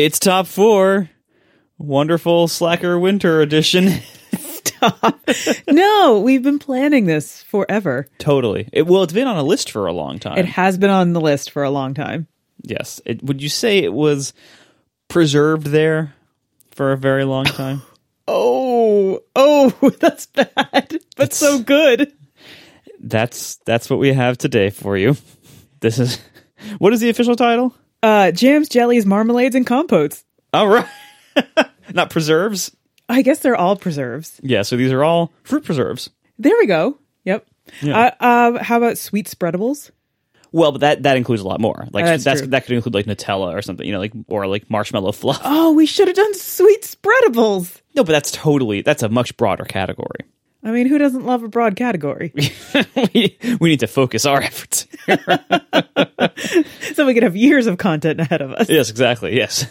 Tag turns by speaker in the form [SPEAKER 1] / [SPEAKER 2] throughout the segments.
[SPEAKER 1] It's top four. Wonderful Slacker Winter Edition.
[SPEAKER 2] no, we've been planning this forever.
[SPEAKER 1] totally. It, well, it's been on a list for a long time.
[SPEAKER 2] It has been on the list for a long time.
[SPEAKER 1] yes. It, would you say it was preserved there for a very long time?
[SPEAKER 2] Oh, oh, that's bad, but so good.
[SPEAKER 1] that's that's what we have today for you. This is what is the official title?
[SPEAKER 2] Uh, jams, jellies, marmalades, and compotes.
[SPEAKER 1] All right. Not preserves.
[SPEAKER 2] I guess they're all preserves.
[SPEAKER 1] Yeah, so these are all fruit preserves.
[SPEAKER 2] There we go. Yep.
[SPEAKER 1] Yeah.
[SPEAKER 2] Uh, um, how about sweet spreadables?
[SPEAKER 1] Well, but that that includes a lot more. Like
[SPEAKER 2] That's
[SPEAKER 1] that's, that could include like Nutella or something, you know, like or like marshmallow fluff.
[SPEAKER 2] Oh, we should have done sweet spreadables.
[SPEAKER 1] No, but that's totally that's a much broader category.
[SPEAKER 2] I mean, who doesn't love a broad category?
[SPEAKER 1] we, we need to focus our efforts.
[SPEAKER 2] so we could have years of content ahead of us.
[SPEAKER 1] yes, exactly. Yes.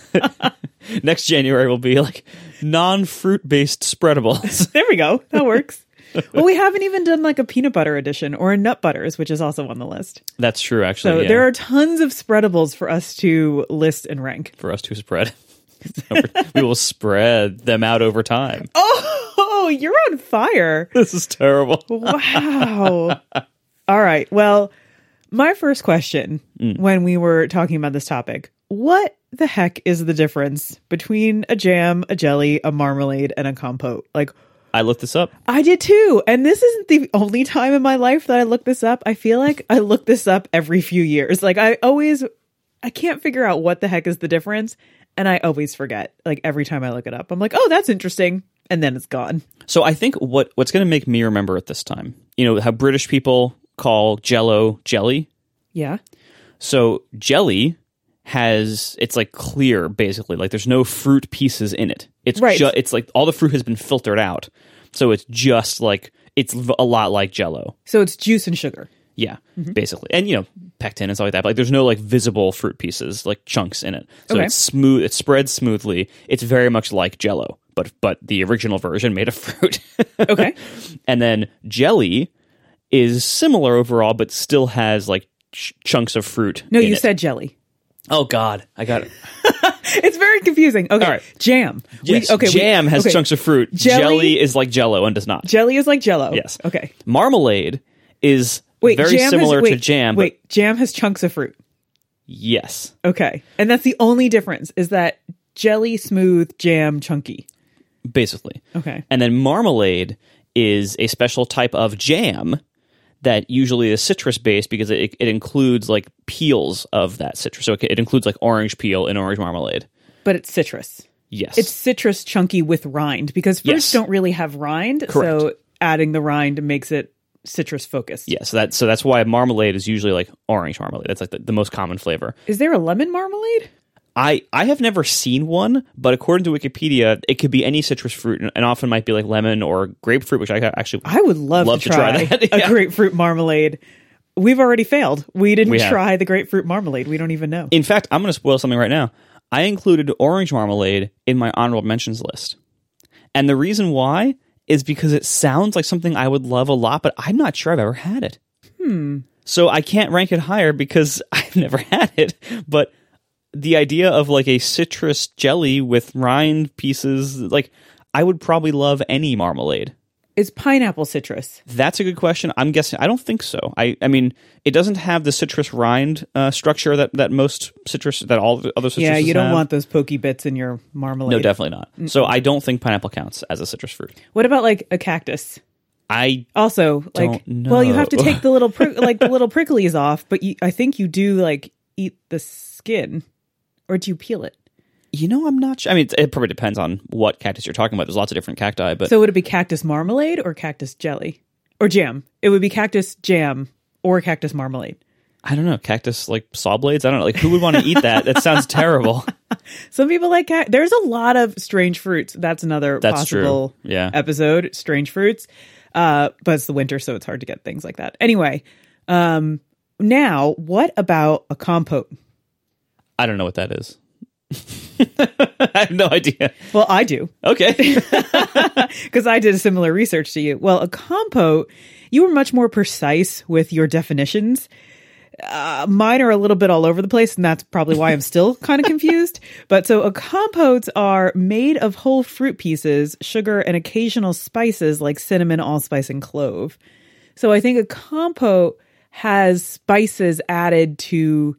[SPEAKER 1] Next January will be like non-fruit based spreadables.
[SPEAKER 2] There we go. That works. well, we haven't even done like a peanut butter edition or a nut butters, which is also on the list.
[SPEAKER 1] That's true, actually.
[SPEAKER 2] So
[SPEAKER 1] yeah,
[SPEAKER 2] there are tons of spreadables for us to list and rank.
[SPEAKER 1] for us to spread. we will spread them out over time.
[SPEAKER 2] Oh, Oh, you're on fire.
[SPEAKER 1] This is terrible.
[SPEAKER 2] Wow. All right. Well, my first question mm. when we were talking about this topic what the heck is the difference between a jam, a jelly, a marmalade, and a compote? Like,
[SPEAKER 1] I looked this up.
[SPEAKER 2] I did too. And this isn't the only time in my life that I look this up. I feel like I look this up every few years. Like, I always, I can't figure out what the heck is the difference. And I always forget. Like, every time I look it up, I'm like, oh, that's interesting. And then it's gone.
[SPEAKER 1] So I think what what's going to make me remember it this time, you know, how British people call Jello jelly.
[SPEAKER 2] Yeah.
[SPEAKER 1] So jelly has it's like clear basically, like there's no fruit pieces in it. It's
[SPEAKER 2] Right.
[SPEAKER 1] ju- it's like all the fruit has been filtered out. So it's just like it's a lot like Jello.
[SPEAKER 2] So it's juice and sugar.
[SPEAKER 1] Yeah, mm-hmm. basically, and you know pectin and stuff like that. But like, there's no like visible fruit pieces, like chunks in it. So
[SPEAKER 2] Okay.
[SPEAKER 1] it's smooth. It spreads smoothly. It's very much like Jello, but but the original version made of fruit.
[SPEAKER 2] Okay.
[SPEAKER 1] and then jelly is similar overall, but still has like ch- chunks of fruit.
[SPEAKER 2] No, you
[SPEAKER 1] it.
[SPEAKER 2] said jelly.
[SPEAKER 1] Oh God, I got it.
[SPEAKER 2] It's very confusing. Okay.
[SPEAKER 1] All right.
[SPEAKER 2] Jam. We-
[SPEAKER 1] Yes,
[SPEAKER 2] okay. we-
[SPEAKER 1] jam has
[SPEAKER 2] okay.
[SPEAKER 1] chunks of fruit.
[SPEAKER 2] Jelly-
[SPEAKER 1] Jelly is like Jello and does not.
[SPEAKER 2] Jelly is like jello.
[SPEAKER 1] Yes.
[SPEAKER 2] Okay.
[SPEAKER 1] Marmalade is
[SPEAKER 2] Wait,
[SPEAKER 1] very similar
[SPEAKER 2] has, wait,
[SPEAKER 1] to jam. but
[SPEAKER 2] Wait, jam has chunks of fruit.
[SPEAKER 1] yes,
[SPEAKER 2] Okay. And that's the only difference is that jelly smooth, jam chunky.
[SPEAKER 1] Basically.
[SPEAKER 2] Okay.
[SPEAKER 1] And then marmalade is a special type of jam that usually is citrus based because it, it includes like peels of that citrus. So it, it includes like orange peel in orange marmalade.
[SPEAKER 2] But it's citrus.
[SPEAKER 1] Yes.
[SPEAKER 2] It's citrus chunky with rind because fruits
[SPEAKER 1] Yes.
[SPEAKER 2] don't really have rind.
[SPEAKER 1] Correct.
[SPEAKER 2] So adding the rind makes it citrus focused.
[SPEAKER 1] yeah, so that so that's why marmalade is usually like orange marmalade. That's like the, the most common flavor.
[SPEAKER 2] Is there a lemon marmalade?
[SPEAKER 1] I I have never seen one, but according to Wikipedia, it could be any citrus fruit and, often might be like lemon or grapefruit, which I actually
[SPEAKER 2] I would love,
[SPEAKER 1] Love
[SPEAKER 2] to
[SPEAKER 1] to
[SPEAKER 2] try,
[SPEAKER 1] try that,
[SPEAKER 2] a grapefruit marmalade. We've already failed. We didn't
[SPEAKER 1] We
[SPEAKER 2] try the grapefruit marmalade. We don't even know.
[SPEAKER 1] In fact, I'm going to spoil something right now. I included orange marmalade in my honorable mentions list. And the reason why is because it sounds like something I would love a lot, but I'm not sure I've ever had it. Hmm. So I can't rank it higher because I've never had it. But the idea of like a citrus jelly with rind pieces, like I would probably love any marmalade.
[SPEAKER 2] Is pineapple citrus?
[SPEAKER 1] That's a good question. I'm guessing. I don't think so. I, I mean, it doesn't have the citrus rind uh, structure that, that most citrus that all the other citrus.
[SPEAKER 2] Yeah, you don't
[SPEAKER 1] have.
[SPEAKER 2] want those pokey bits in your marmalade.
[SPEAKER 1] No, definitely not. So I don't think pineapple counts as a citrus fruit.
[SPEAKER 2] What about like a cactus?
[SPEAKER 1] I
[SPEAKER 2] Also, like, well, you have to take the little prick like the little pricklies off, but you, I think you do like eat the skin, or do you peel it?
[SPEAKER 1] you know I'm not sure. I mean, it, probably depends on what cactus you're talking about. There's lots of different cacti, but
[SPEAKER 2] So would it be cactus marmalade or cactus jelly or jam? It would be cactus jam or cactus marmalade.
[SPEAKER 1] I don't know. Cactus like saw blades. I don't know. Like who would want to eat that? That sounds terrible.
[SPEAKER 2] Some people like cac- there's a lot of strange fruits. That's another
[SPEAKER 1] That's
[SPEAKER 2] possible
[SPEAKER 1] true. Yeah.
[SPEAKER 2] episode, strange fruits. Uh, but it's the winter, so it's hard to get things like that. Anyway, um, now what about a compote?
[SPEAKER 1] I don't know what that is. I have no idea.
[SPEAKER 2] Well, I do
[SPEAKER 1] Okay.
[SPEAKER 2] because I did a similar research to you. Well, a compote, you were much more precise with your definitions. uh, mine are a little bit all over the place, and that's probably why I'm still kind of confused. But so, a compotes are made of whole fruit pieces, sugar, and occasional spices like cinnamon, allspice, and clove. So, I think a compote has spices added to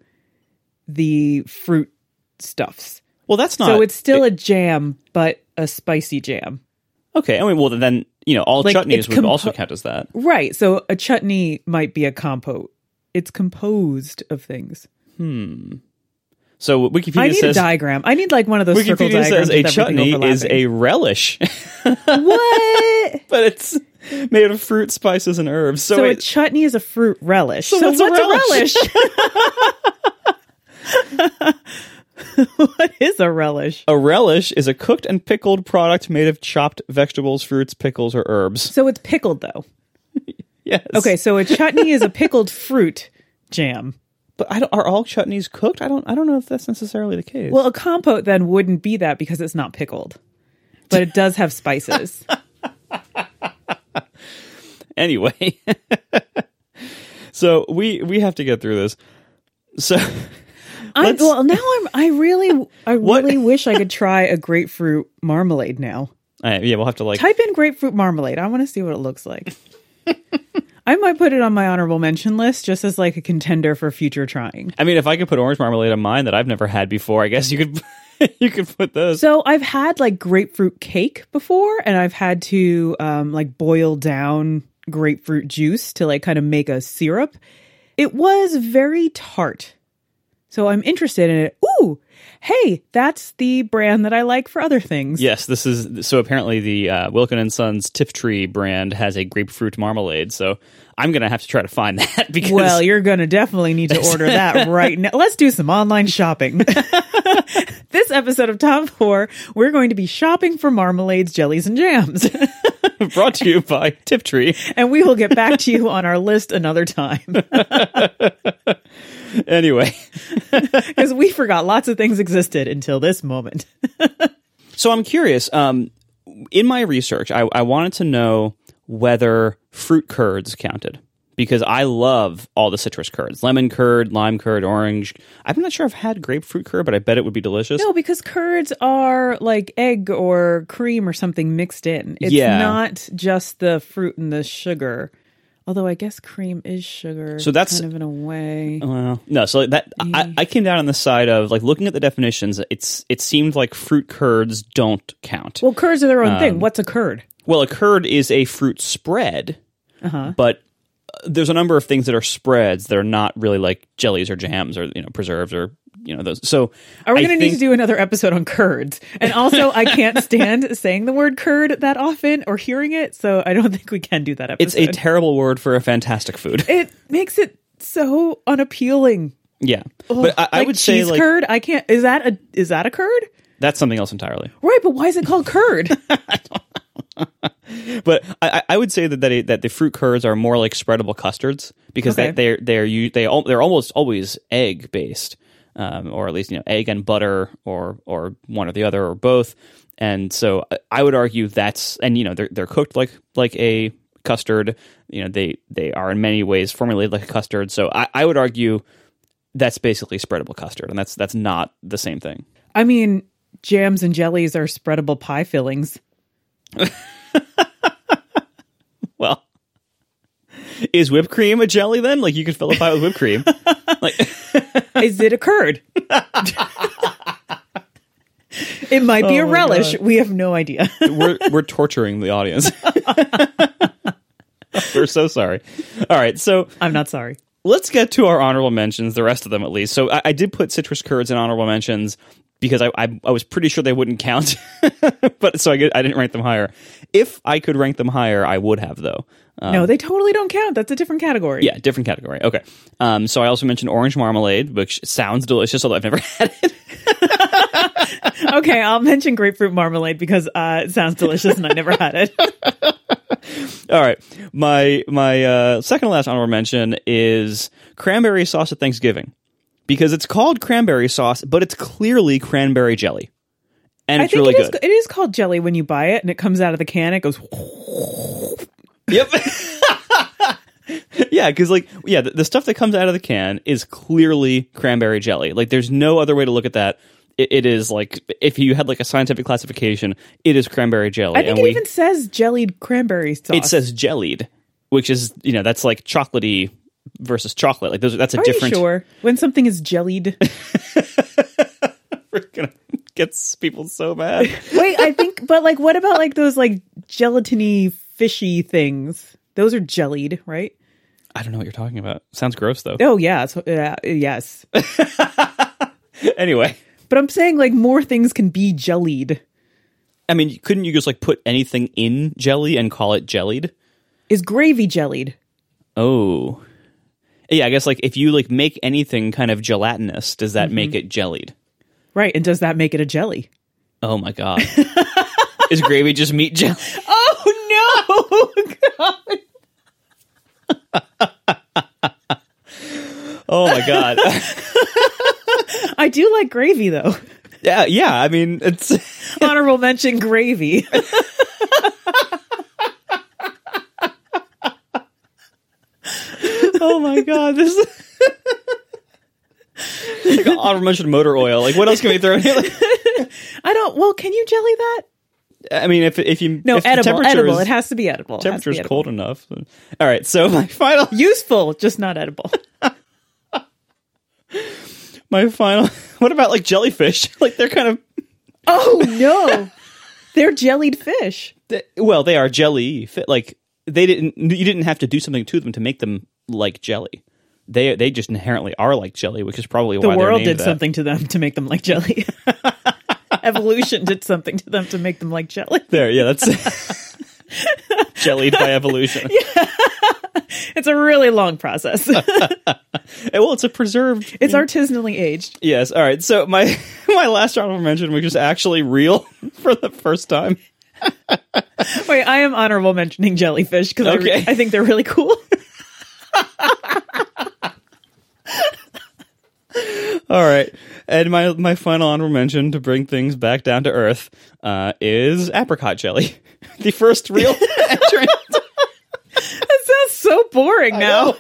[SPEAKER 2] the fruit stuffs.
[SPEAKER 1] Well, that's not.
[SPEAKER 2] so, it's still a jam, but a spicy jam.
[SPEAKER 1] okay. I mean, well, then you know, all
[SPEAKER 2] Like,
[SPEAKER 1] chutneys
[SPEAKER 2] it's
[SPEAKER 1] would
[SPEAKER 2] compo-
[SPEAKER 1] also count as that.
[SPEAKER 2] Right. So, a chutney might be a compote. It's composed of things. Hmm.
[SPEAKER 1] So Wikipedia
[SPEAKER 2] I need
[SPEAKER 1] says
[SPEAKER 2] a diagram. I need like one of those circle
[SPEAKER 1] Wikipedia
[SPEAKER 2] diagrams
[SPEAKER 1] says a
[SPEAKER 2] with everything
[SPEAKER 1] chutney is
[SPEAKER 2] overlapping.
[SPEAKER 1] a relish,
[SPEAKER 2] what?
[SPEAKER 1] but it's made of fruit, spices, and herbs. So,
[SPEAKER 2] So, a
[SPEAKER 1] it,
[SPEAKER 2] chutney is a fruit relish. So,
[SPEAKER 1] what's
[SPEAKER 2] what's,
[SPEAKER 1] a
[SPEAKER 2] a relish? what is a relish?
[SPEAKER 1] a relish is a cooked and pickled product made of chopped vegetables, fruits, pickles, or herbs.
[SPEAKER 2] So it's pickled though.
[SPEAKER 1] Yes.
[SPEAKER 2] Okay, so a chutney is a pickled fruit jam.
[SPEAKER 1] but I don't, are all chutneys cooked? I don't. I don't know if that's necessarily the case.
[SPEAKER 2] Well, a compote then wouldn't be that because it's not pickled. But it does have spices.
[SPEAKER 1] anyway, so we we have to get through this. So
[SPEAKER 2] I, well, now I'm I really I really wish I could try a grapefruit marmalade now.
[SPEAKER 1] uh, yeah, we'll have to like.
[SPEAKER 2] Type in grapefruit marmalade. I want to see what it looks like. I might put it on my honorable mention list just as like a contender for future trying.
[SPEAKER 1] I mean, if I could put orange marmalade on mine that I've never had before, I guess you could you could put those.
[SPEAKER 2] So I've had like grapefruit cake before, and I've had to um, like boil down grapefruit juice to like kind of make a syrup. It was very tart. So I'm interested in it. Ooh, hey, that's the brand that I like for other things.
[SPEAKER 1] Yes, this is so. Apparently, the uh, Wilkin and Sons Tree brand has a grapefruit marmalade. So I'm gonna have to try to find that because
[SPEAKER 2] Well, you're going to definitely need to order that right now. Let's do some online shopping. this episode of Top 4, we're going to be shopping for marmalades, jellies, and jams.
[SPEAKER 1] brought to you by Tiptree.
[SPEAKER 2] and we will get back to you on our list another time
[SPEAKER 1] Anyway,
[SPEAKER 2] because we forgot lots of things existed until this moment.
[SPEAKER 1] so I'm curious. Um, in my research, I, I wanted to know whether fruit curds counted because I love all the citrus curds: lemon curd, lime curd, orange. I'm not sure I've had grapefruit curd, but I bet it would be delicious.
[SPEAKER 2] No, because curds are like egg or cream or something mixed in. It's
[SPEAKER 1] Yeah.
[SPEAKER 2] not just the fruit and the sugar. Although I guess cream is sugar.
[SPEAKER 1] So that's-
[SPEAKER 2] kind of in a way.
[SPEAKER 1] Well, no. So that I, I came down on the side of like looking at the definitions. It's it seemed like fruit curds don't count.
[SPEAKER 2] Well, curds are their own
[SPEAKER 1] Um,
[SPEAKER 2] thing. What's a curd?
[SPEAKER 1] Well, a curd is a fruit spread,
[SPEAKER 2] Uh-huh.
[SPEAKER 1] but there's a number of things that are spreads that are not really like jellies or jams or you know preserves or you know those. So
[SPEAKER 2] Are we going to need to do another episode on curds? And also, I can't stand saying the word curd that often or hearing it, so I don't think we can do that
[SPEAKER 1] It's a terrible word for a fantastic food.
[SPEAKER 2] it makes it so unappealing.
[SPEAKER 1] yeah, but I, I
[SPEAKER 2] Like
[SPEAKER 1] would say
[SPEAKER 2] cheese
[SPEAKER 1] like
[SPEAKER 2] curd. I can't. Is that a is that a curd?
[SPEAKER 1] that's something else entirely.
[SPEAKER 2] Right, but why is it called curd?
[SPEAKER 1] But I, I would say that that, it, that the fruit curds are more like spreadable custards because
[SPEAKER 2] Okay.
[SPEAKER 1] they, they're they're they al- they're almost always egg based, um, or at least you know egg and butter or or one or the other or both. And so I- I would argue that's and you know they're they're cooked like like a custard. You know they they are in many ways formulated like a custard. So I, I would argue that's basically spreadable custard, and that's that's not the same thing.
[SPEAKER 2] I mean, jams and jellies are spreadable pie fillings.
[SPEAKER 1] Well. Is whipped cream a jelly then? Like you could fill a pie with whipped cream. like
[SPEAKER 2] Is it a curd? it might be
[SPEAKER 1] Oh
[SPEAKER 2] a relish.
[SPEAKER 1] God.
[SPEAKER 2] We have no idea.
[SPEAKER 1] we're we're torturing the audience. we're so sorry. All right, so
[SPEAKER 2] I'm not sorry.
[SPEAKER 1] let's get to our honorable mentions, the rest of them at least. So I, I did put citrus curds in honorable mentions because I, I I was pretty sure they wouldn't count, but so I get, I didn't rank them higher. If I could rank them higher, I would have though. Um,
[SPEAKER 2] no, they totally don't count. That's a different category.
[SPEAKER 1] yeah, different category. Okay. Um, so I also mentioned orange marmalade, which sounds delicious, although I've never had it.
[SPEAKER 2] okay, I'll mention grapefruit marmalade because uh, it sounds delicious and I never had it.
[SPEAKER 1] All right. My my uh, second to last honorable mention is cranberry sauce at Thanksgiving because it's called cranberry sauce, but it's clearly cranberry jelly, and
[SPEAKER 2] I
[SPEAKER 1] it's
[SPEAKER 2] think
[SPEAKER 1] really
[SPEAKER 2] it is,
[SPEAKER 1] good.
[SPEAKER 2] it is called jelly when you buy it and it comes out of the can. It goes,
[SPEAKER 1] Yep. yeah, because like yeah, the, the stuff that comes out of the can is clearly cranberry jelly. Like there's no other way to look at that. It, it is like if you had like a scientific classification, it is cranberry jelly.
[SPEAKER 2] I think
[SPEAKER 1] and
[SPEAKER 2] it
[SPEAKER 1] we
[SPEAKER 2] even says jellied cranberry sauce.
[SPEAKER 1] it says jellied, which is you know that's like chocolatey versus chocolate. Like those, that's a
[SPEAKER 2] Are
[SPEAKER 1] different.
[SPEAKER 2] you sure? When something is jellied.
[SPEAKER 1] We're gonna get people so mad.
[SPEAKER 2] Wait, I think, but like, what about like those like gelatiny fishy things? Those are jellied, right?
[SPEAKER 1] I don't know what you're talking about. Sounds gross though.
[SPEAKER 2] Oh yeah, it's, uh, yes.
[SPEAKER 1] Anyway,
[SPEAKER 2] But I'm saying like more things can be jellied.
[SPEAKER 1] I mean, couldn't you just like put anything in jelly and call it jellied?
[SPEAKER 2] Is gravy jellied?
[SPEAKER 1] Oh. Yeah, I guess like if you like make anything kind of gelatinous, does that make mm-hmm. it jellied?
[SPEAKER 2] Right, and does that make it a jelly?
[SPEAKER 1] Oh my god. Is gravy just meat jelly?
[SPEAKER 2] Oh no! god.
[SPEAKER 1] Oh my god.
[SPEAKER 2] I do like gravy though.
[SPEAKER 1] yeah, yeah, I mean, it's
[SPEAKER 2] Honorable mention gravy.
[SPEAKER 1] Oh my god, this Is like honorable motor oil. Like what else can we throw in here? Like,
[SPEAKER 2] I don't. Well, can you jelly that?
[SPEAKER 1] I mean, if if you
[SPEAKER 2] No,
[SPEAKER 1] if the
[SPEAKER 2] edible. Edible.
[SPEAKER 1] is-
[SPEAKER 2] it has to be edible. It has to be
[SPEAKER 1] temperature's
[SPEAKER 2] edible.
[SPEAKER 1] cold enough. All right, so my final
[SPEAKER 2] Useful, just not edible.
[SPEAKER 1] my final what about like jellyfish? Like they're kind of
[SPEAKER 2] Oh no, they're jellied fish.
[SPEAKER 1] they- well, they are jelly. Like they didn't you didn't have to do something to them to make them like jelly. They they just inherently are like jelly, which is probably
[SPEAKER 2] The
[SPEAKER 1] why they're
[SPEAKER 2] world did
[SPEAKER 1] that.
[SPEAKER 2] something to them to make them like jelly. Evolution did something to them to make them like jelly.
[SPEAKER 1] There, yeah, that's jellied by evolution.
[SPEAKER 2] It's a really long process.
[SPEAKER 1] Eh, well, it's a preserved.
[SPEAKER 2] it's artisanally aged.
[SPEAKER 1] Yes. All right. So my my last honorable mention, which is actually real for the first time.
[SPEAKER 2] Wait, I am honorable mentioning jellyfish because I, re- I think they're really cool.
[SPEAKER 1] All right. And my my final honorable mention to bring things back down to earth uh, is apricot jelly, the first real entrant.
[SPEAKER 2] That sounds so boring now.
[SPEAKER 1] know.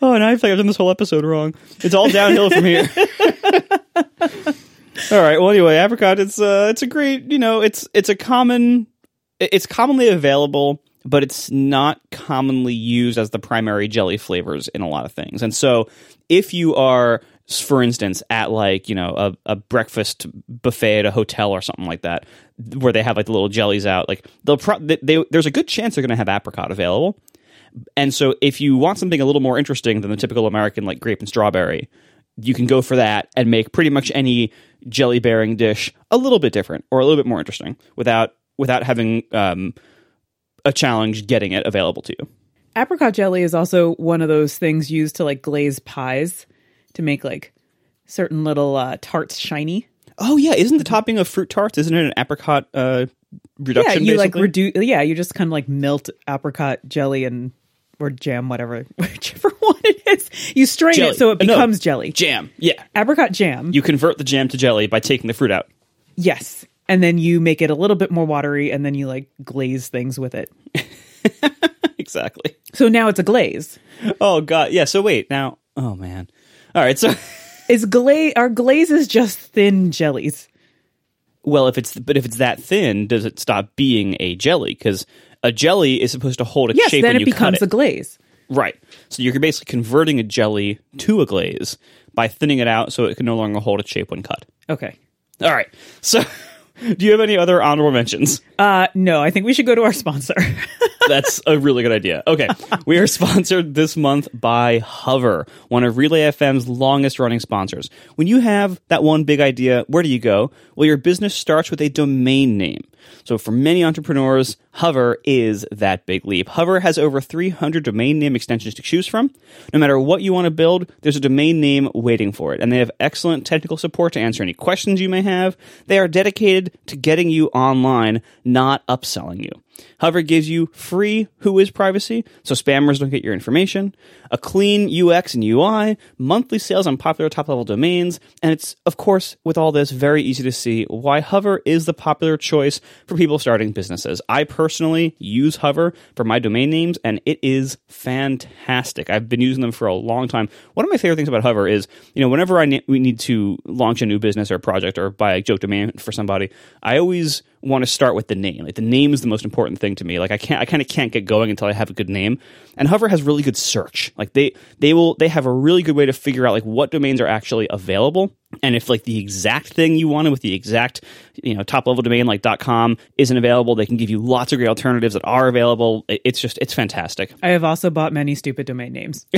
[SPEAKER 1] Oh, and I feel like I've done this whole episode wrong. It's all downhill from here. all right. Well, anyway, apricot. It's uh, it's a great. You know, it's it's a common. It's commonly available, but it's not commonly used as the primary jelly flavors in a lot of things. And so, if you are, for instance, at like you know a, a breakfast buffet at a hotel or something like that, where they have like the little jellies out, like they'll pro- they, they, there's a good chance they're going to have apricot available. And so if you want something a little more interesting than the typical American like grape and strawberry, you can go for that and make pretty much any jelly bearing dish a little bit different or a little bit more interesting without without having um, a challenge getting it available to you.
[SPEAKER 2] Apricot jelly is also one of those things used to like glaze pies to make like certain little uh, tarts shiny.
[SPEAKER 1] Oh yeah, isn't the topping of fruit tarts isn't it an apricot uh, reduction?
[SPEAKER 2] yeah, you like reduce. Yeah, you just kind of like melt apricot jelly and or jam, whatever, whichever one it is. You strain
[SPEAKER 1] Jelly.
[SPEAKER 2] it so it
[SPEAKER 1] Uh, no.
[SPEAKER 2] becomes jelly.
[SPEAKER 1] jam. Yeah,
[SPEAKER 2] Apricot jam.
[SPEAKER 1] you convert the jam to jelly by taking the fruit out.
[SPEAKER 2] yes, and then you make it a little bit more watery, and then you like glaze things with it.
[SPEAKER 1] exactly.
[SPEAKER 2] So now it's a glaze.
[SPEAKER 1] Oh god, yeah. So wait now. Oh man. All right. So.
[SPEAKER 2] Is glaze are glazes just thin jellies?
[SPEAKER 1] Well, if it's but if it's that thin, does it stop being a jelly? Because a jelly is supposed to hold its
[SPEAKER 2] Yes,
[SPEAKER 1] shape
[SPEAKER 2] then
[SPEAKER 1] when
[SPEAKER 2] it becomes
[SPEAKER 1] it.
[SPEAKER 2] a glaze.
[SPEAKER 1] right. So you're basically converting a jelly to a glaze by thinning it out so it can no longer hold its shape when cut.
[SPEAKER 2] Okay.
[SPEAKER 1] All right. So, do you have any other honorable mentions?
[SPEAKER 2] Uh no, I think we should go to our sponsor.
[SPEAKER 1] That's a really good idea. Okay. We are sponsored this month by Hover, one of Relay FM's longest running sponsors. When you have that one big idea, where do you go? Well, your business starts with a domain name. So for many entrepreneurs, Hover is that big leap. Hover has over 300 domain name extensions to choose from. No matter what you want to build, there's a domain name waiting for it, and they have excellent technical support to answer any questions you may have. They are dedicated to getting you online, not upselling you. Hover gives you free Whois privacy, so spammers don't get your information, a clean UX and UI, monthly sales on popular top level domains, and it's, of course, with all this, very easy to see why Hover is the popular choice for people starting businesses. I personally use Hover for my domain names, and it is fantastic. I've been using them for a long time. One of my favorite things about Hover is, you know, whenever I ne- we need to launch a new business or project or buy a joke domain for somebody, I always want to start with the name. Like the name is the most important thing to me. Like I can't, I kind of can't get going until I have a good name. And Hover has really good search. Like they, they will, they have a really good way to figure out like what domains are actually available. And if like the exact thing you wanted with the exact, you know, top level domain like .com isn't available, they can give you lots of great alternatives that are available. It's just, it's fantastic.
[SPEAKER 2] I have also bought many stupid domain names.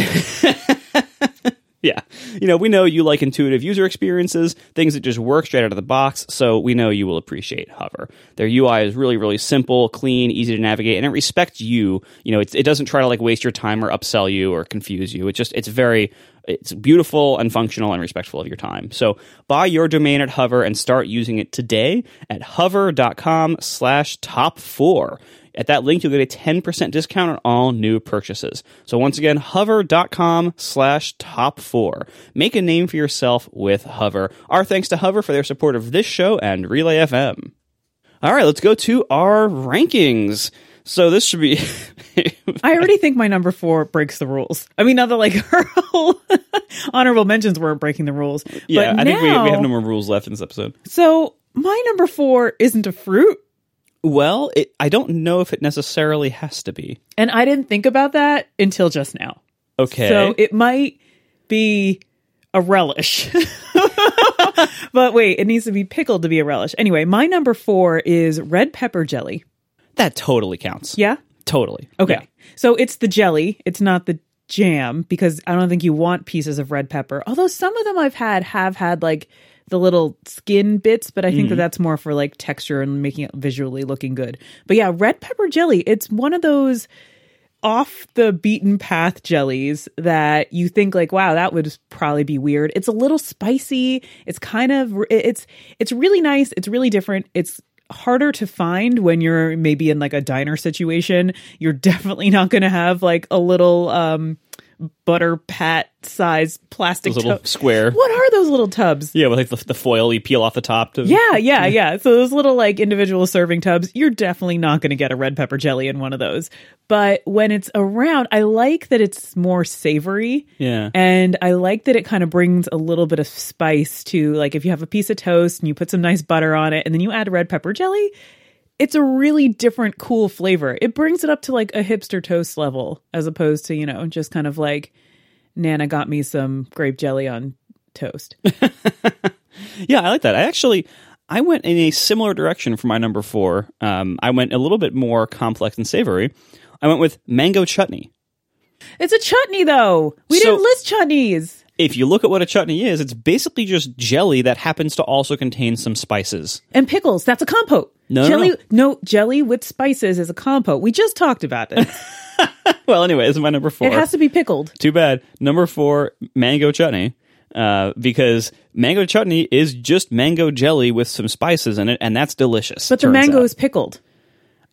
[SPEAKER 1] Yeah. You know, we know you like intuitive user experiences, things that just work straight out of the box, so we know you will appreciate Hover. Their UI is really, really simple, clean, easy to navigate, and it respects you. You know, it, it doesn't try to like waste your time or upsell you or confuse you. It just, it's very, it's beautiful and functional and respectful of your time. So buy your domain at Hover and start using it today at hover.com slash top four. At that link, you'll get a 10% discount on all new purchases. So once again, hover.com slash top four. Make a name for yourself with Hover. Our thanks to Hover for their support of this show and Relay FM. All right, let's go to our rankings. So this should be.
[SPEAKER 2] I already think my number four breaks the rules. I mean, not that like her whole honorable mentions weren't breaking the rules.
[SPEAKER 1] yeah,
[SPEAKER 2] but
[SPEAKER 1] I think we, we have no more rules left in this episode.
[SPEAKER 2] So my number four isn't a fruit.
[SPEAKER 1] Well, it, I don't know if it necessarily has to be.
[SPEAKER 2] And I didn't think about that until just now.
[SPEAKER 1] Okay.
[SPEAKER 2] So it might be a relish. but wait, it needs to be pickled to be a relish. Anyway, my number four is red pepper jelly.
[SPEAKER 1] that totally counts.
[SPEAKER 2] Yeah?
[SPEAKER 1] Totally.
[SPEAKER 2] Okay.
[SPEAKER 1] Yeah.
[SPEAKER 2] So it's the jelly, it's not the jam because I don't think you want pieces of red pepper. Although some of them I've had have had like the little skin bits, but I think that that's more for like texture and making it visually looking good. But yeah, red pepper jelly, it's one of those off the beaten path jellies that you think like wow that would probably be weird. It's a little spicy. It's kind of it's it's really nice. It's really different. It's harder to find when you're maybe in like a diner situation. You're definitely not going to have like a little um butter pat size plastic
[SPEAKER 1] little
[SPEAKER 2] tub-
[SPEAKER 1] square.
[SPEAKER 2] what are those little tubs
[SPEAKER 1] Yeah, with like the, the foil you peel off the top. To,
[SPEAKER 2] yeah, yeah, yeah. So those little like individual serving tubs, you're definitely not going to get a red pepper jelly in one of those. But when it's around, I like that it's more savory.
[SPEAKER 1] Yeah.
[SPEAKER 2] And I like that it kind of brings a little bit of spice to like if you have a piece of toast and you put some nice butter on it and then you add red pepper jelly, it's a really different cool flavor. It brings it up to like a hipster toast level as opposed to, you know, just kind of like Nana got me some grape jelly on toast.
[SPEAKER 1] Yeah, I like that. I actually I went in a similar direction for my number four. Um, I went a little bit more complex and savory. I went with mango chutney.
[SPEAKER 2] It's a chutney, though. We
[SPEAKER 1] So-
[SPEAKER 2] didn't list chutneys.
[SPEAKER 1] If you look at what a chutney is, it's basically just jelly that happens to also contain some spices.
[SPEAKER 2] And pickles. That's a compote.
[SPEAKER 1] No, no,
[SPEAKER 2] jelly.
[SPEAKER 1] no.
[SPEAKER 2] no, jelly with spices is a compote. We just talked about it.
[SPEAKER 1] Well, anyway, this is my number four.
[SPEAKER 2] it has to be pickled.
[SPEAKER 1] Too bad. Number four, mango chutney. Uh, because mango chutney is just mango jelly with some spices in it, and that's delicious.
[SPEAKER 2] But the mango
[SPEAKER 1] out.
[SPEAKER 2] is pickled.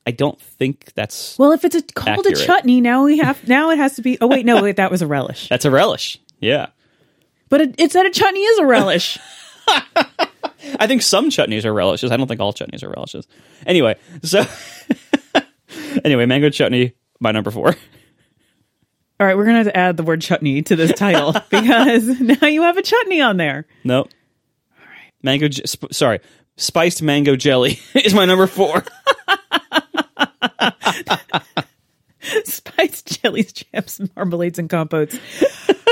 [SPEAKER 1] I don't think that's
[SPEAKER 2] Well, if it's a, called
[SPEAKER 1] Accurate.
[SPEAKER 2] a chutney, now we have. Now it has to be. Oh wait, no, wait, that was a relish.
[SPEAKER 1] that's a relish. Yeah.
[SPEAKER 2] But it, it said a chutney is a relish.
[SPEAKER 1] I think some chutneys are relishes. I don't think all chutneys are relishes. Anyway, so anyway, mango chutney, my number four.
[SPEAKER 2] All right, we're gonna have to add the word chutney to this title because now you have a chutney on there.
[SPEAKER 1] Nope. All right. Mango, j- sp- sorry, spiced mango jelly is my number four.
[SPEAKER 2] Spiced jellies, jams, marmalades, and compotes.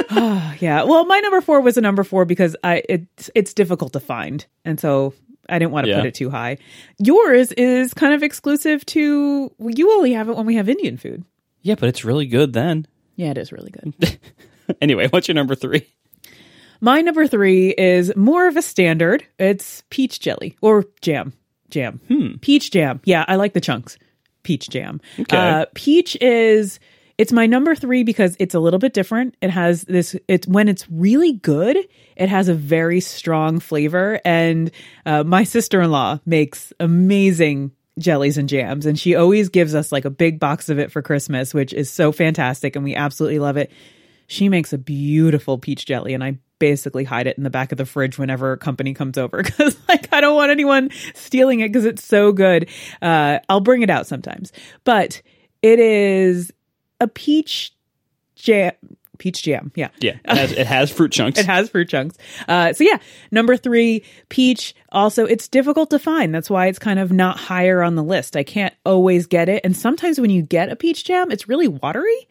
[SPEAKER 2] Ah, yeah. Well, my number four was a number four because I it's it's difficult to find, and so I didn't want to
[SPEAKER 1] Yeah.
[SPEAKER 2] put it too high. Yours is kind of exclusive to. You only have it when we have Indian food.
[SPEAKER 1] yeah, but it's really good then.
[SPEAKER 2] Yeah, it is really good.
[SPEAKER 1] Anyway, what's your number three?
[SPEAKER 2] my number three is more of a standard. It's peach jelly or jam. Jam. Peach jam. Yeah, I like the chunks. Peach jam.
[SPEAKER 1] Okay.
[SPEAKER 2] Uh, peach is it's my number three because it's a little bit different. It has this. It's when it's really good. It has a very strong flavor, and uh, my sister in law makes amazing jellies and jams, and she always gives us like a big box of it for Christmas, which is so fantastic, and we absolutely love it. She makes a beautiful peach jelly, and I basically hide it in the back of the fridge whenever a company comes over because like I don't want anyone stealing it because it's so good. Uh, I'll bring it out sometimes, but it is a peach jam. Peach jam, yeah.
[SPEAKER 1] Yeah, it has, it has fruit chunks.
[SPEAKER 2] It has fruit chunks. Uh, so yeah, number three, peach. Also, it's difficult to find. That's why it's kind of not higher on the list. I can't always get it, and sometimes when you get a peach jam, it's really watery,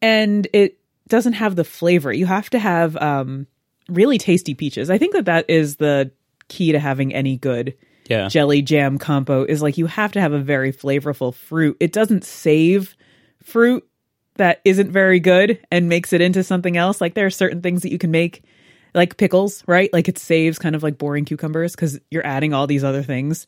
[SPEAKER 2] and it doesn't have the flavor. You have to have um, really tasty peaches. I think that that is the key to having any good
[SPEAKER 1] yeah.
[SPEAKER 2] jelly jam compo. Is like you have to have a very flavorful fruit. It doesn't save fruit that isn't very good and makes it into something else. Like there are certain things that you can make, like pickles, right? Like it saves kind of like boring cucumbers because you're adding all these other things.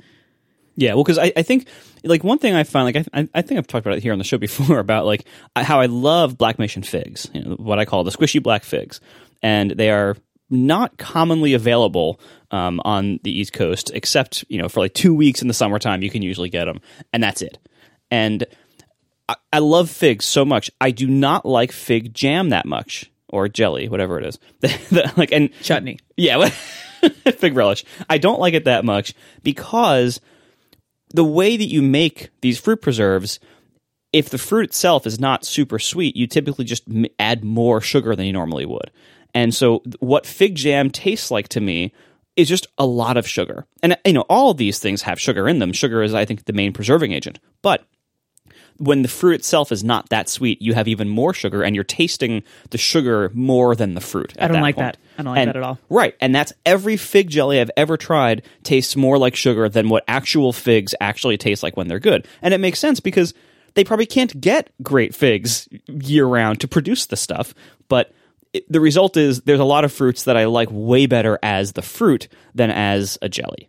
[SPEAKER 1] Yeah, well, because I, I think like one thing I find like I, I think I've talked about it here on the show before about like how I love black mission figs, you know, what I call the squishy black figs, and they are not commonly available um, on the East Coast, except you know for like two weeks in the summertime you can usually get them, and that's it. And I, I love figs so much. I do not like fig jam that much or jelly, whatever it is. like and
[SPEAKER 2] Chutney.
[SPEAKER 1] yeah, fig relish. I don't like it that much because the way that you make these fruit preserves, if the fruit itself is not super sweet, you typically just m- add more sugar than you normally would. And so, what fig jam tastes like to me is just a lot of sugar. And you know, all of these things have sugar in them. Sugar is, I think, the main preserving agent. But when the fruit itself is not that sweet, you have even more sugar, and you're tasting the sugar more than the fruit.
[SPEAKER 2] I don't like
[SPEAKER 1] point.
[SPEAKER 2] that. I don't like
[SPEAKER 1] And-
[SPEAKER 2] that at all.
[SPEAKER 1] Right, and that's every fig jelly I've ever tried tastes more like sugar than what actual figs actually taste like when they're good. And it makes sense because they probably can't get great figs year round to produce the stuff, but the result is there's a lot of fruits that I like way better as the fruit than as a jelly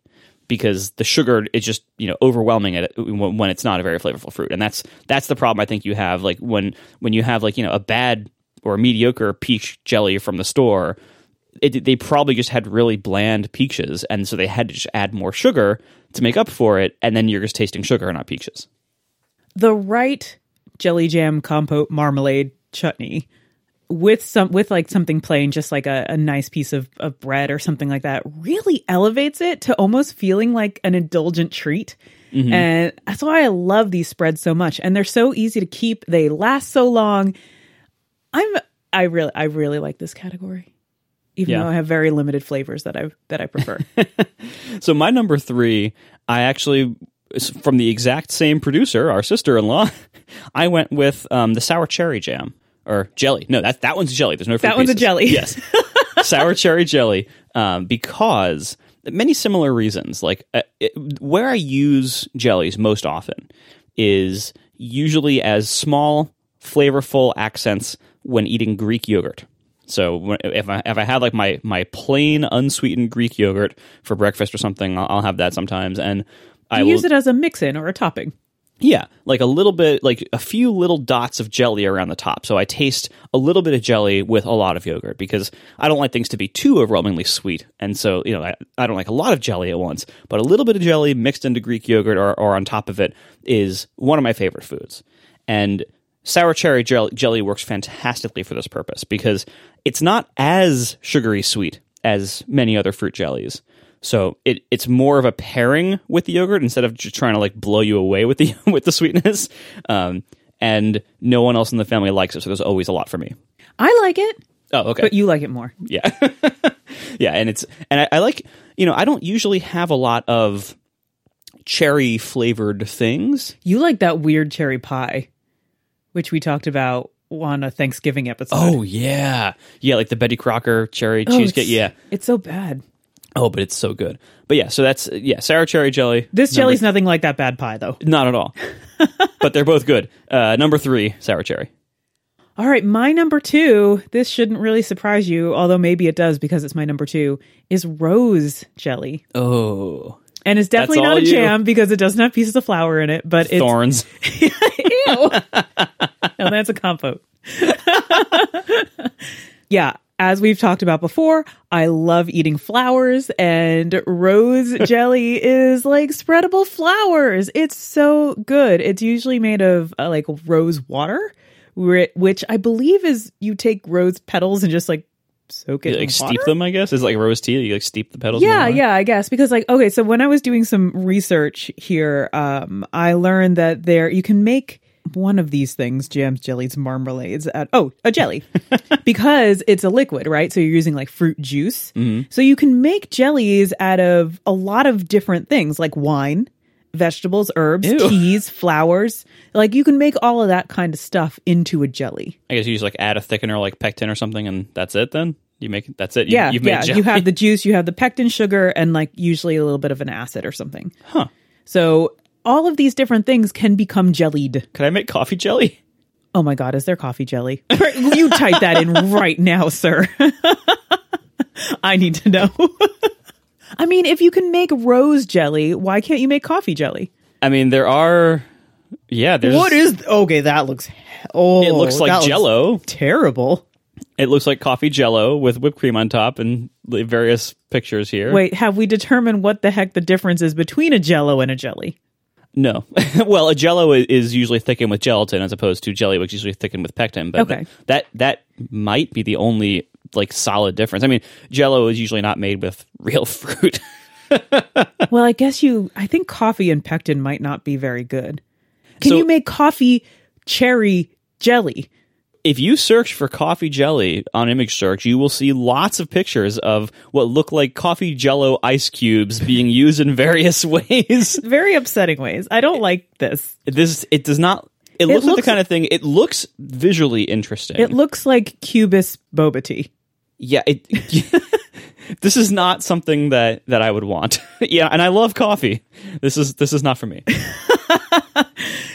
[SPEAKER 1] because the sugar is just you know overwhelming it when it's not a very flavorful fruit. And that's that's the problem i think you have. Like when when you have like you know a bad or mediocre peach jelly from the store it, they probably just had really bland peaches. And so they had to just add more sugar to make up for it. And then you're just tasting sugar not peaches.
[SPEAKER 2] The right jelly jam compote marmalade chutney with some with like something plain just like a, a nice piece of, of bread or something like that really elevates it to almost feeling like an indulgent treat. And that's why i love these spreads so much. And they're so easy to keep. They last so long. I'm i really i really like this category even
[SPEAKER 1] Yeah.
[SPEAKER 2] though i have very limited flavors that i that i prefer.
[SPEAKER 1] So my number three, I actually from the exact same producer, our sister-in-law. I went with um, the sour cherry jam or jelly. No, that that one's jelly. There's no fruit
[SPEAKER 2] That one's a jelly.
[SPEAKER 1] Yes, sour cherry jelly. Um, because many similar reasons. Like uh, it, where I use jellies most often is usually as small, flavorful accents when eating Greek yogurt. So if I if I have like my my plain unsweetened Greek yogurt for breakfast or something, I'll, I'll have that sometimes, and I
[SPEAKER 2] you
[SPEAKER 1] will
[SPEAKER 2] use it as a mix-in or a topping
[SPEAKER 1] yeah, like a little bit, like a few little dots of jelly around the top. So I taste a little bit of jelly with a lot of yogurt because I don't like things to be too overwhelmingly sweet. And so, you know, I, I don't like a lot of jelly at once, but a little bit of jelly mixed into Greek yogurt or, or on top of it is one of my favorite foods. And sour cherry jelly, jelly works fantastically for this purpose because it's not as sugary sweet as many other fruit jellies. So it, it's more of a pairing with the yogurt instead of just trying to like blow you away with the with the sweetness. Um, and no one else in the family likes it, so there's always a lot for me.
[SPEAKER 2] i like it
[SPEAKER 1] Oh, okay.
[SPEAKER 2] but you like it more
[SPEAKER 1] yeah, yeah, and it's and I, I like you know I don't usually have a lot of cherry flavored things.
[SPEAKER 2] You like that weird cherry pie, which we talked about on a Thanksgiving episode.
[SPEAKER 1] Oh yeah, yeah, like the Betty Crocker cherry
[SPEAKER 2] Oh,
[SPEAKER 1] cheesecake. Yeah.
[SPEAKER 2] It's so bad.
[SPEAKER 1] Oh, but it's so good. But yeah, so that's yeah, sour cherry jelly.
[SPEAKER 2] This
[SPEAKER 1] Number-
[SPEAKER 2] jelly's nothing like that bad pie, though.
[SPEAKER 1] not at all. but they're both good. Uh, number three, sour cherry.
[SPEAKER 2] All right, my number two, this shouldn't really surprise you, although maybe it does because it's my number two, is rose jelly.
[SPEAKER 1] Oh,
[SPEAKER 2] And it's definitely not a
[SPEAKER 1] you.
[SPEAKER 2] jam because it doesn't have pieces of flour in it, but it's.
[SPEAKER 1] thorns.
[SPEAKER 2] Ew. no, that's a compote. yeah, as we've talked about before, I love eating flowers, and rose jelly is like spreadable flowers. It's so good. It's usually made of uh, like rose water, which I believe is you take rose petals and just like soak it
[SPEAKER 1] You,
[SPEAKER 2] in
[SPEAKER 1] like steep them, I guess. Is it like rose tea. You like steep the petals.
[SPEAKER 2] Yeah, yeah, I guess because like okay, so when I was doing some research here, um, I learned that there you can make one of these things, jams, jellies, marmalades. At, oh, a jelly, because it's a liquid, right? So you're using like fruit juice. Mm-hmm. So you can make jellies out of a lot of different things, like wine, vegetables, herbs,
[SPEAKER 1] Ew.
[SPEAKER 2] teas, flowers. Like you can make all of that kind of stuff into a jelly.
[SPEAKER 1] I guess you just like add a thickener like pectin or something, and that's it. Then you make that's it. You,
[SPEAKER 2] yeah,
[SPEAKER 1] you've made
[SPEAKER 2] yeah.
[SPEAKER 1] jelly.
[SPEAKER 2] You have the juice, you have the pectin sugar, and like usually a little bit of an acid or something.
[SPEAKER 1] Huh.
[SPEAKER 2] So all of these different things can become jellied.
[SPEAKER 1] Can I make coffee jelly?
[SPEAKER 2] Oh my god, is there coffee jelly? you type that in right now, sir. I need to know. I mean, if you can make rose jelly, why can't you make coffee jelly?
[SPEAKER 1] I mean, there are. Yeah, there's.
[SPEAKER 2] What is okay? That looks. Oh,
[SPEAKER 1] It looks like Jello.
[SPEAKER 2] terrible.
[SPEAKER 1] It looks like coffee Jello with whipped cream on top and various pictures here.
[SPEAKER 2] Wait, have we determined what the heck the difference is between a Jello and a jelly?
[SPEAKER 1] No. well, a Jello is usually thickened with gelatin as opposed to jelly, which is usually thickened with pectin. But
[SPEAKER 2] Okay.
[SPEAKER 1] that that might be the only like solid difference. I mean, Jello is usually not made with real fruit.
[SPEAKER 2] Well, I guess you. I think coffee and pectin might not be very good. Can
[SPEAKER 1] So-
[SPEAKER 2] you make coffee cherry jelly?
[SPEAKER 1] If you search for coffee jelly on image search, you will see lots of pictures of what look like coffee jello ice cubes being used in various ways.
[SPEAKER 2] Very upsetting ways. I don't like this.
[SPEAKER 1] This it does not it looks like the kind of thing it looks visually interesting.
[SPEAKER 2] It looks like Cubist boba tea.
[SPEAKER 1] yeah, it This is not something that that I would want. yeah, and I love coffee. This is this is not for me.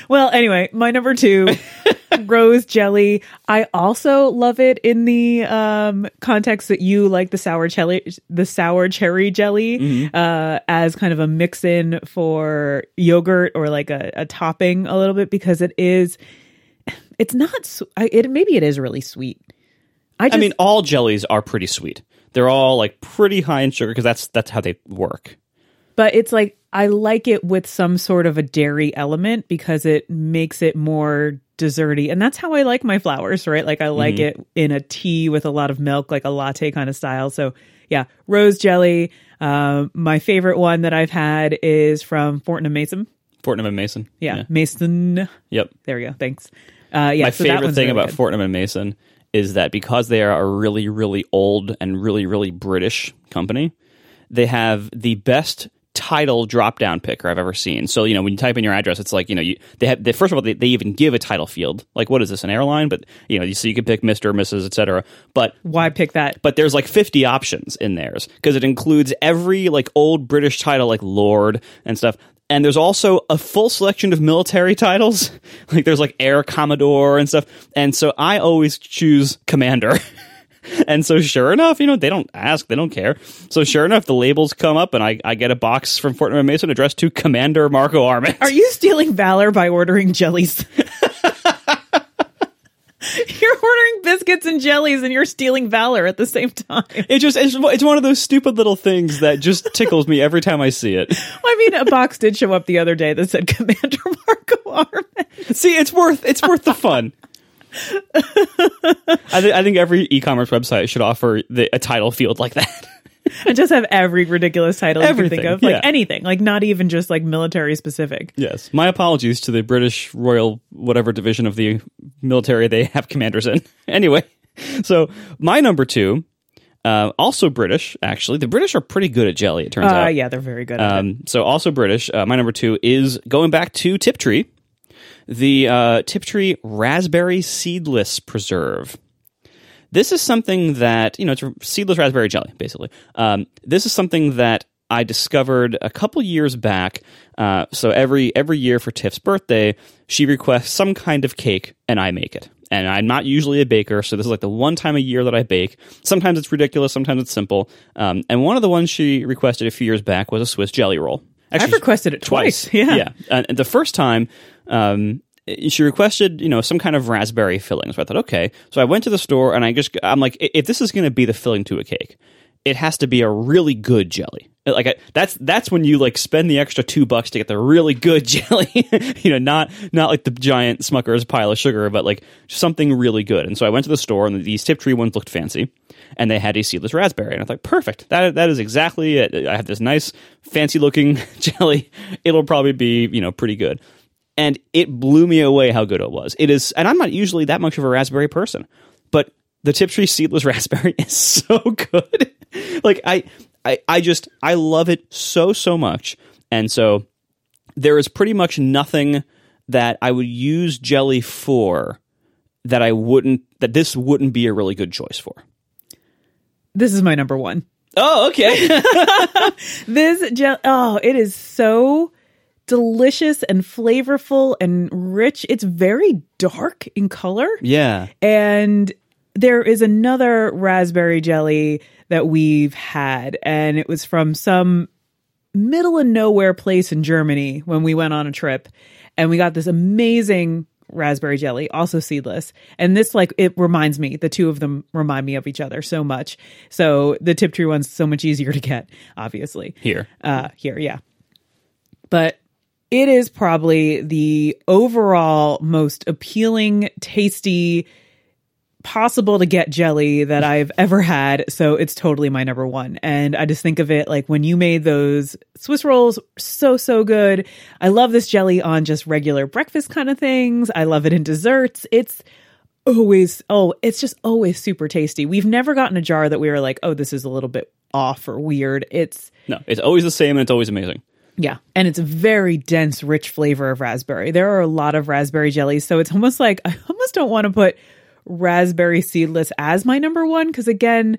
[SPEAKER 2] Well, anyway, my number two, rose jelly. I also love it in the um, context that you like the sour cherry, the sour cherry jelly uh, as kind of a mix in for yogurt or like a, a topping a little bit because it is. It's not. su- I, it maybe it is really sweet. I just,
[SPEAKER 1] I mean, all jellies are pretty sweet. They're all like pretty high in sugar because that's that's how they work.
[SPEAKER 2] but it's like I like it with some sort of a dairy element because it makes it more desserty, and that's how I like my flowers, right? Like I like it in a tea with a lot of milk, like a latte kind of style. So yeah, rose jelly. Um, my favorite one that I've had is from Fortnum Mason.
[SPEAKER 1] Fortnum and Mason.
[SPEAKER 2] Yeah, Mason.
[SPEAKER 1] Yep.
[SPEAKER 2] There we go. Thanks. Uh, yeah,
[SPEAKER 1] My
[SPEAKER 2] so
[SPEAKER 1] favorite thing
[SPEAKER 2] really
[SPEAKER 1] about
[SPEAKER 2] good.
[SPEAKER 1] Fortnum and Mason is that because they are a really, really old and really, really British company, they have the best title drop down picker I've ever seen. So, you know, when you type in your address, it's like, you know, you, they have, they, first of all, they, they even give a title field. Like, what is this, an airline? But, you know, you so you can pick Mr., Mrs., etc. But
[SPEAKER 2] why pick that?
[SPEAKER 1] but there's like 50 options in theirs because it includes every like old British title like Lord and stuff. And there's also a full selection of military titles. like there's like Air Commodore and stuff. And so I always choose Commander. and so sure enough, you know, they don't ask, they don't care. So sure enough, the labels come up and I, I get a box from and Mason addressed to Commander Marco Arment.
[SPEAKER 2] Are you stealing valor by ordering jellies? you're ordering biscuits and jellies and you're stealing valor at the same time.
[SPEAKER 1] It just it's, it's one of those stupid little things that just tickles me every time I see it.
[SPEAKER 2] I mean, a box did show up the other day that said Commander Marco Arment.
[SPEAKER 1] See, it's worth it's worth the fun. I, th- I think every e-commerce website should offer the, a title field like that.
[SPEAKER 2] And just have every ridiculous title you can think of. Like
[SPEAKER 1] yeah.
[SPEAKER 2] anything. Like not even just like military specific.
[SPEAKER 1] yes, my apologies to the British Royal whatever division of the military they have commanders in. Anyway, so my number two, uh, also British. Actually, the British are pretty good at jelly. It turns
[SPEAKER 2] Uh,
[SPEAKER 1] out.
[SPEAKER 2] yeah, they're very good at it.
[SPEAKER 1] Um, so also British. Uh, my number two is going back to Tiptree, the uh, Tiptree Raspberry Seedless Preserve. This is something that you know it's seedless raspberry jelly, basically. Um, this is something that I discovered a couple years back. Uh, so every every year for Tiff's birthday, she requests some kind of cake, and I make it. And I'm not usually a baker, so this is like the one time a year that I bake. Sometimes it's ridiculous, sometimes it's simple. Um, and one of the ones she requested a few years back was a Swiss jelly roll.
[SPEAKER 2] I've requested it twice.
[SPEAKER 1] Yeah.
[SPEAKER 2] Yeah.
[SPEAKER 1] And and the first time, um, she requested, you know, some kind of raspberry filling. So I thought, okay. So I went to the store and I just, I'm like, if this is going to be the filling to a cake, it has to be a really good jelly. Like I, that's that's when you like spend the extra two bucks to get the really good jelly. you know, not not like the giant Smucker's pile of sugar, but like something really good. And so I went to the store, and these Tiptree ones looked fancy, and they had a seedless raspberry, and I thought, perfect. That that is exactly it. I have this nice, fancy looking jelly. It'll probably be you know pretty good. And it blew me away how good it was. It is, and I'm not usually that much of a raspberry person, but the Tiptree seedless raspberry is so good. like I, I, I just I love it so so much, and so there is pretty much nothing that I would use jelly for that I wouldn't that this wouldn't be a really good choice for.
[SPEAKER 2] This is my number one.
[SPEAKER 1] Oh, okay.
[SPEAKER 2] This gel, oh, it is so delicious and flavorful and rich. It's very dark in color.
[SPEAKER 1] yeah.
[SPEAKER 2] And there is another raspberry jelly that we've had, and it was from some middle of nowhere place in Germany when we went on a trip. And we got this amazing raspberry jelly, also seedless. And this, like, it reminds me, the two of them remind me of each other so much. So the Tiptree one's so much easier to get, obviously
[SPEAKER 1] Here.
[SPEAKER 2] uh here yeah but it is probably the overall most appealing tasty possible to get jelly that I've ever had. So it's totally my number 1 and I just think of it like when you made those Swiss rolls so so good. I love this jelly on just regular breakfast kind of things. I love it in desserts. It's always oh it's just always super tasty. We've never gotten a jar that we were like oh this is a little bit off or weird. It's
[SPEAKER 1] No, it's always the same and it's always amazing.
[SPEAKER 2] Yeah. And it's a very dense, rich flavor of raspberry. There are a lot of raspberry jellies. So it's almost like I almost don't want to put raspberry seedless as my number one because, again,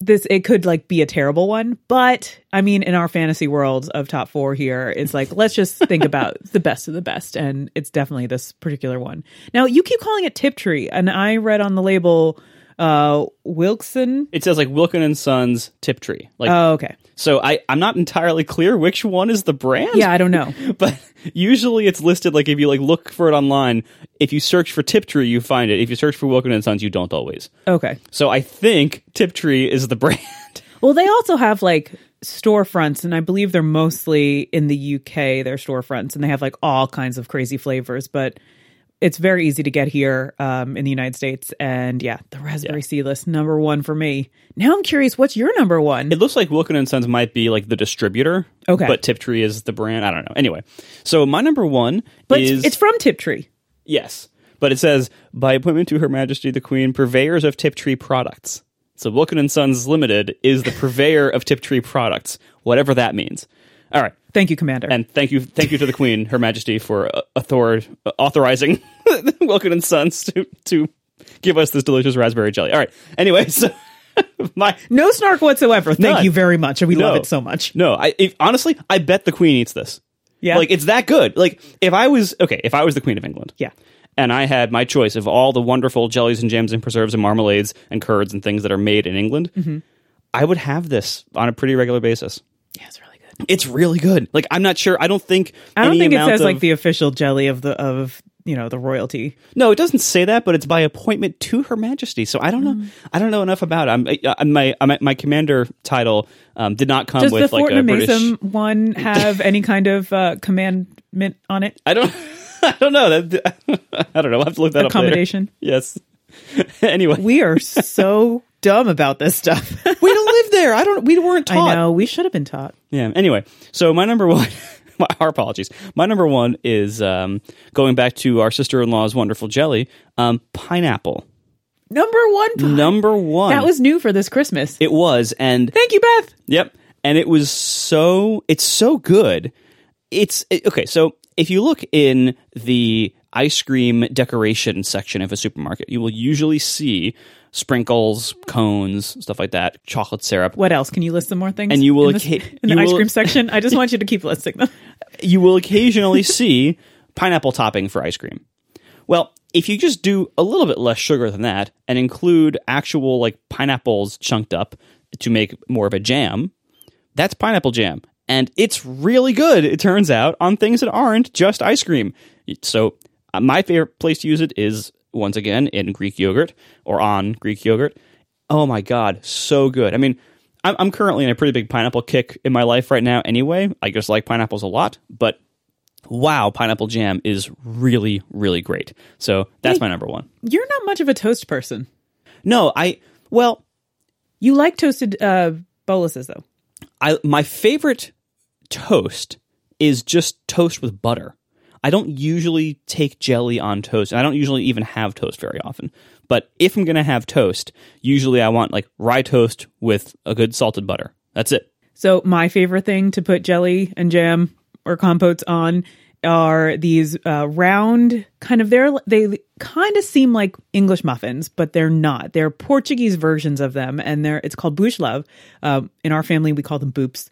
[SPEAKER 2] this it could like be a terrible one but i mean in our fantasy world of top four here it's like let's just think about the best of the best and it's definitely this particular one now you keep calling it tip tree and i read on the label uh wilson
[SPEAKER 1] It says like Wilkin and Sons Tiptree. Like
[SPEAKER 2] oh okay
[SPEAKER 1] so I I'm not entirely clear which one is the brand.
[SPEAKER 2] yeah i don't know
[SPEAKER 1] but usually it's listed like if you like look for it online, if you search for Tiptree, you find it. If you search for Wilkin and Sons, you don't always.
[SPEAKER 2] okay
[SPEAKER 1] So I think Tiptree is the brand.
[SPEAKER 2] Well, they also have like storefronts, and I believe they're mostly in the UK, their storefronts, and they have like all kinds of crazy flavors, but it's very easy to get here um, in the United States. And yeah, the raspberry seedless, number one for me. Now I'm curious, what's your number one?
[SPEAKER 1] It looks like Wilkin and Sons might be like the distributor.
[SPEAKER 2] Okay.
[SPEAKER 1] But Tiptree is the brand. I don't know. Anyway, so my number one
[SPEAKER 2] but
[SPEAKER 1] is
[SPEAKER 2] it's, it's from Tiptree.
[SPEAKER 1] yes, but it says by appointment to Her Majesty the Queen, purveyors of Tiptree products. So Wilkin and Sons Limited is the purveyor of Tiptree products, whatever that means. All right.
[SPEAKER 2] Thank you, Commander.
[SPEAKER 1] And thank you, thank you to the Queen, Her Majesty, for uh, author- uh, authorizing Wilkin and Sons to to give us this delicious raspberry jelly. All right. Anyway, so my
[SPEAKER 2] no snark whatsoever. Thank
[SPEAKER 1] None.
[SPEAKER 2] you very much. And we love it so much.
[SPEAKER 1] no, I if, honestly, I bet the Queen eats this.
[SPEAKER 2] Yeah.
[SPEAKER 1] like it's that good. Like if I was okay, if I was the Queen of England,
[SPEAKER 2] Yeah.
[SPEAKER 1] and I had my choice of all the wonderful jellies and jams and preserves and marmalades and curds and things that are made in England,
[SPEAKER 2] Mm-hmm.
[SPEAKER 1] I would have this on a pretty regular basis.
[SPEAKER 2] It's really good.
[SPEAKER 1] It's really good. Like I'm not sure. I don't think.
[SPEAKER 2] I don't think it says
[SPEAKER 1] of,
[SPEAKER 2] like the official jelly of the of you know the royalty.
[SPEAKER 1] No, it doesn't say that, but it's by appointment to Her Majesty. So I don't know.
[SPEAKER 2] Mm.
[SPEAKER 1] I don't know enough about it. I'm, I, my, my my commander title um, did not come
[SPEAKER 2] Does
[SPEAKER 1] with
[SPEAKER 2] the
[SPEAKER 1] like
[SPEAKER 2] Fortnum
[SPEAKER 1] a British.
[SPEAKER 2] One have any kind of uh, commandment on it?
[SPEAKER 1] I don't. I don't know. That I don't know. I'll have to look that up.
[SPEAKER 2] Accommodation?
[SPEAKER 1] Yes. anyway,
[SPEAKER 2] We are so dumb about this stuff.
[SPEAKER 1] we don't there. I don't. We weren't taught.
[SPEAKER 2] I know. We should have been taught.
[SPEAKER 1] Yeah. Anyway, so my number one. My, our apologies. My number one is um, going back to our sister-in-law's wonderful jelly, um, pineapple.
[SPEAKER 2] Number one. pie.
[SPEAKER 1] Number one.
[SPEAKER 2] That was new for this Christmas.
[SPEAKER 1] it was, and
[SPEAKER 2] Thank you, Beth.
[SPEAKER 1] Yep. And it was so it's so good. It's it- okay, so if you look in the ice cream decoration section of a supermarket, you will usually see sprinkles, cones, stuff like that, chocolate syrup.
[SPEAKER 2] What else? Can you list some more things?
[SPEAKER 1] And you will
[SPEAKER 2] in, this-
[SPEAKER 1] occa-
[SPEAKER 2] in the ice
[SPEAKER 1] will-
[SPEAKER 2] cream section. I just want you to keep listing them.
[SPEAKER 1] You will occasionally see pineapple topping for ice cream. Well, if you just do a little bit less sugar than that and include actual like pineapples chunked up to make more of a jam, that's pineapple jam. And it's really good, it turns out, on things that aren't just ice cream. So, uh, my favorite place to use it is once again in Greek yogurt or on Greek yogurt. Oh my God, so good. I mean, I'm, I'm currently in a pretty big pineapple kick in my life right now. Anyway, I just like pineapples a lot, but wow, pineapple jam is really, really great. So that's my number one.
[SPEAKER 2] You're not much of a toast person.
[SPEAKER 1] No, I well,
[SPEAKER 2] You like toasted uh, boluses, though.
[SPEAKER 1] I my favorite toast is just toast with butter. I don't usually take jelly on toast, and I don't usually even have toast very often. But if I'm gonna have toast, usually I want like rye toast with a good salted butter. That's it.
[SPEAKER 2] So my favorite thing to put jelly and jam or compotes on are these uh, round kind of they're they kind of seem like English muffins, but they're not. They're Portuguese versions of them, and they're it's called bouche love. Um, in our family, we call them boops.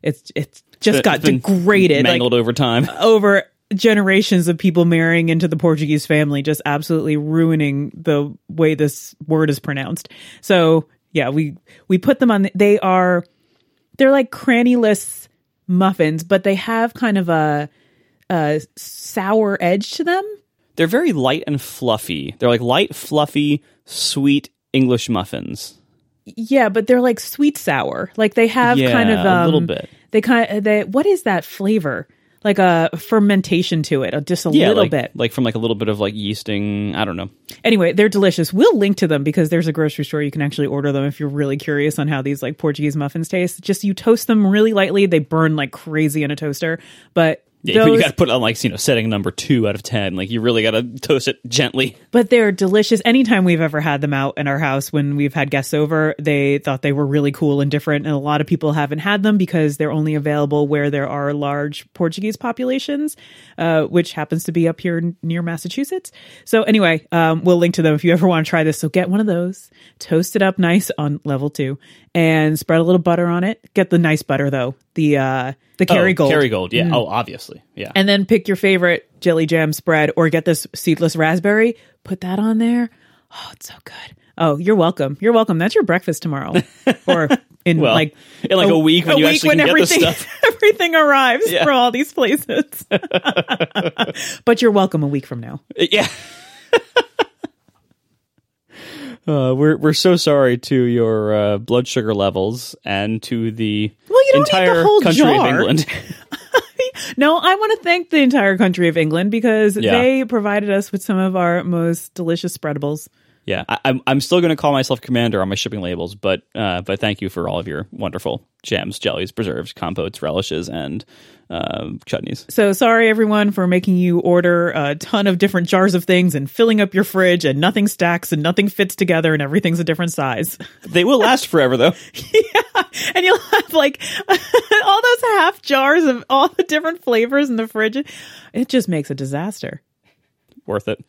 [SPEAKER 2] It's it's just got
[SPEAKER 1] It's been
[SPEAKER 2] degraded like,
[SPEAKER 1] mangled over time.
[SPEAKER 2] over generations of people marrying into the Portuguese family, just absolutely ruining the way this word is pronounced. So yeah, we we put them on. They are they're like crannyless muffins, but they have kind of a a sour edge to them.
[SPEAKER 1] They're very light and fluffy. They're like light, fluffy, sweet English muffins.
[SPEAKER 2] Yeah, but they're like sweet sour. Like they have
[SPEAKER 1] Yeah,
[SPEAKER 2] kind of um,
[SPEAKER 1] a little bit.
[SPEAKER 2] They kind of they what is that flavor? Like a fermentation to it, just a
[SPEAKER 1] Yeah,
[SPEAKER 2] little
[SPEAKER 1] like,
[SPEAKER 2] bit.
[SPEAKER 1] like from like a little bit of like yeasting. I don't know.
[SPEAKER 2] Anyway, they're delicious. We'll link to them because there's a grocery store you can actually order them if you're really curious on how these like Portuguese muffins taste. Just you toast them really lightly. They burn like crazy in a toaster, but
[SPEAKER 1] Yeah, but you
[SPEAKER 2] those-
[SPEAKER 1] got to put on like you know setting number two out of ten. Like you really got to toast it gently.
[SPEAKER 2] but they're delicious. Anytime we've ever had them out in our house when we've had guests over, they thought they were really cool and different. And a lot of people haven't had them because they're only available where there are large Portuguese populations, uh, which happens to be up here n- near Massachusetts. So anyway, um, we'll link to them if you ever want to try this. So get one of those, toast it up nice on level two, and spread a little butter on it. Get the nice butter though, the uh, the Kerrygold.
[SPEAKER 1] Kerrygold. Yeah. Oh, obviously. Yeah.
[SPEAKER 2] and then pick your favorite jelly jam spread or get this seedless raspberry put that on there oh it's so good oh you're welcome you're welcome that's your breakfast tomorrow or in
[SPEAKER 1] Well,
[SPEAKER 2] like
[SPEAKER 1] in like a week when you actually can get the
[SPEAKER 2] everything
[SPEAKER 1] stuff.
[SPEAKER 2] everything arrives
[SPEAKER 1] Yeah.
[SPEAKER 2] from all these places but you're welcome a week from now
[SPEAKER 1] Yeah. Uh, we're we're so sorry to your uh, blood sugar levels and to the
[SPEAKER 2] Well, you don't need the
[SPEAKER 1] entire
[SPEAKER 2] whole
[SPEAKER 1] country of
[SPEAKER 2] jar.
[SPEAKER 1] England.
[SPEAKER 2] no i want to thank the entire country of england because
[SPEAKER 1] Yeah.
[SPEAKER 2] they provided us with some of our most delicious spreadables
[SPEAKER 1] yeah, I, I'm I'm still going to call myself commander on my shipping labels, but uh, but thank you for all of your wonderful jams, jellies, preserves, compotes, relishes, and um chutneys.
[SPEAKER 2] So sorry everyone for making you order a ton of different jars of things and filling up your fridge and nothing stacks and nothing fits together and everything's a different size.
[SPEAKER 1] They will last forever, though.
[SPEAKER 2] Yeah, and you'll have like all those half jars of all the different flavors in the fridge. It just makes a disaster.
[SPEAKER 1] Worth it.